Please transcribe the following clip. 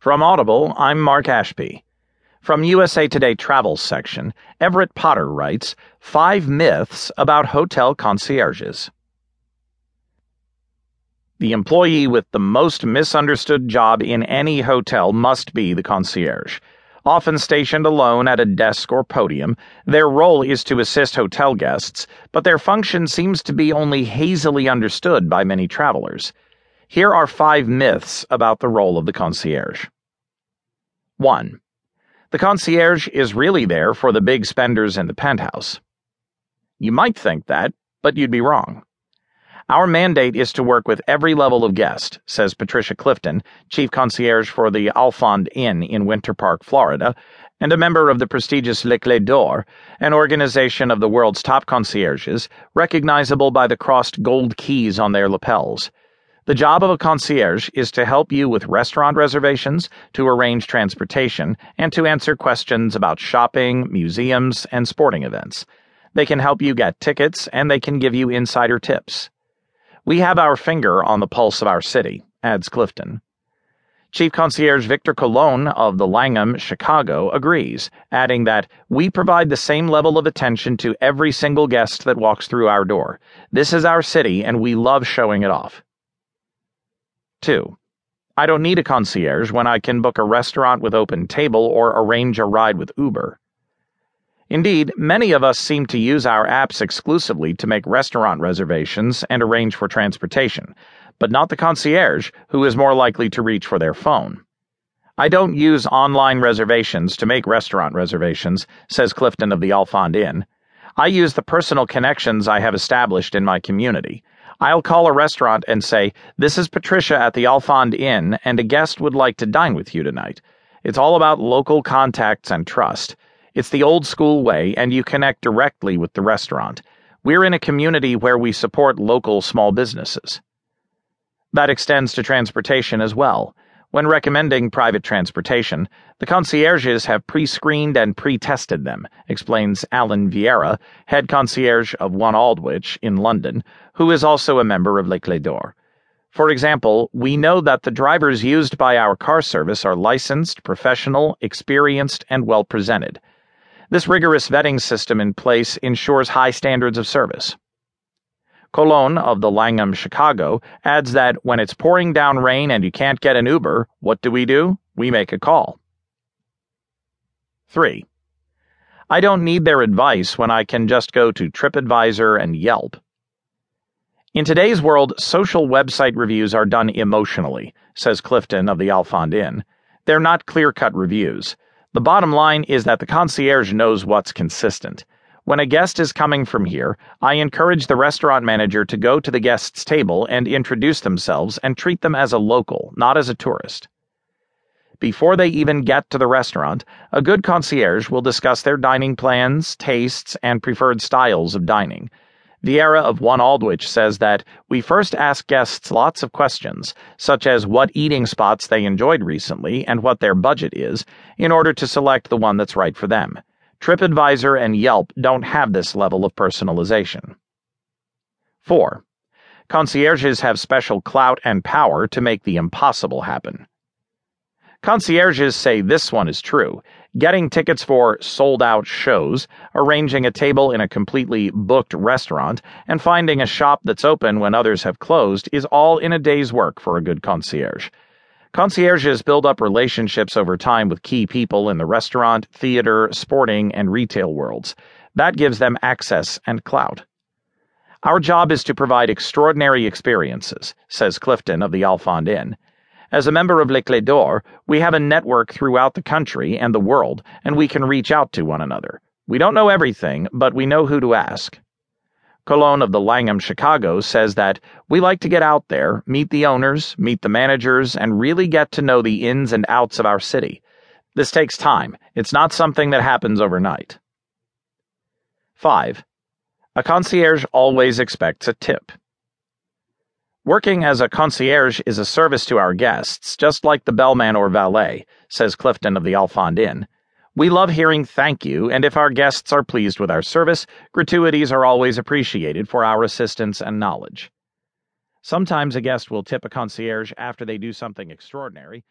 From Audible, I'm Mark Ashby. From USA Today Travel section, Everett Potter writes Five Myths About Hotel Concierges. The employee with the most misunderstood job in any hotel must be the concierge. Often stationed alone at a desk or podium, their role is to assist hotel guests, but their function seems to be only hazily understood by many travelers. Here are five myths about the role of the concierge. 1. The concierge is really there for the big spenders in the penthouse. You might think that, but you'd be wrong. Our mandate is to work with every level of guest, says Patricia Clifton, chief concierge for the Alfond Inn in Winter Park, Florida, and a member of the prestigious Le Clefs d'Or, an organization of the world's top concierges, recognizable by the crossed gold keys on their lapels. The job of a concierge is to help you with restaurant reservations, to arrange transportation, and to answer questions about shopping, museums, and sporting events. They can help you get tickets, and they can give you insider tips. We have our finger on the pulse of our city, adds Clifton. Chief Concierge Victor Colon of the Langham, Chicago, agrees, adding that we provide the same level of attention to every single guest that walks through our door. This is our city, and we love showing it off. 2. I don't need a concierge when I can book a restaurant with OpenTable or arrange a ride with Uber. Indeed, many of us seem to use our apps exclusively to make restaurant reservations and arrange for transportation, but not the concierge, who is more likely to reach for their phone. I don't use online reservations to make restaurant reservations, says Clifton of the Alfond Inn. I use the personal connections I have established in my community. I'll call a restaurant and say, This is Patricia at the Alfond Inn, and a guest would like to dine with you tonight. It's all about local contacts and trust. It's the old school way, and you connect directly with the restaurant. We're in a community where we support local small businesses. That extends to transportation as well. When recommending private transportation, the concierges have pre screened and pre tested them, explains Alan Vieira, head concierge of One Aldwych in London, who is also a member of Les Clefs d'Or. For example, we know that the drivers used by our car service are licensed, professional, experienced, and well presented. This rigorous vetting system in place ensures high standards of service. Colon of the Langham, Chicago, adds that when it's pouring down rain and you can't get an Uber, what do we do? We make a call. 3. I don't need their advice when I can just go to TripAdvisor and Yelp. In today's world, social website reviews are done emotionally, says Clifton of the Alfond Inn. They're not clear cut reviews. The bottom line is that the concierge knows what's consistent. When a guest is coming from here, I encourage the restaurant manager to go to the guest's table and introduce themselves and treat them as a local, not as a tourist. Before they even get to the restaurant, a good concierge will discuss their dining plans, tastes, and preferred styles of dining. Vieira of One Aldwych says that we first ask guests lots of questions, such as what eating spots they enjoyed recently and what their budget is, in order to select the one that's right for them. TripAdvisor and Yelp don't have this level of personalization. 4. Concierges have special clout and power to make the impossible happen. Concierges say this one is true. Getting tickets for sold out shows, arranging a table in a completely booked restaurant, and finding a shop that's open when others have closed is all in a day's work for a good concierge. Concierges build up relationships over time with key people in the restaurant, theater, sporting, and retail worlds. That gives them access and clout. Our job is to provide extraordinary experiences, says Clifton of the Alfond Inn. As a member of Le Clefs d'Or, we have a network throughout the country and the world, and we can reach out to one another. We don't know everything, but we know who to ask. Colon of the Langham, Chicago says that we like to get out there, meet the owners, meet the managers, and really get to know the ins and outs of our city. This takes time. It's not something that happens overnight. 5. A concierge always expects a tip. Working as a concierge is a service to our guests, just like the bellman or valet, says Clifton of the Alfond Inn. We love hearing thank you, and if our guests are pleased with our service, gratuities are always appreciated for our assistance and knowledge. Sometimes a guest will tip a concierge after they do something extraordinary.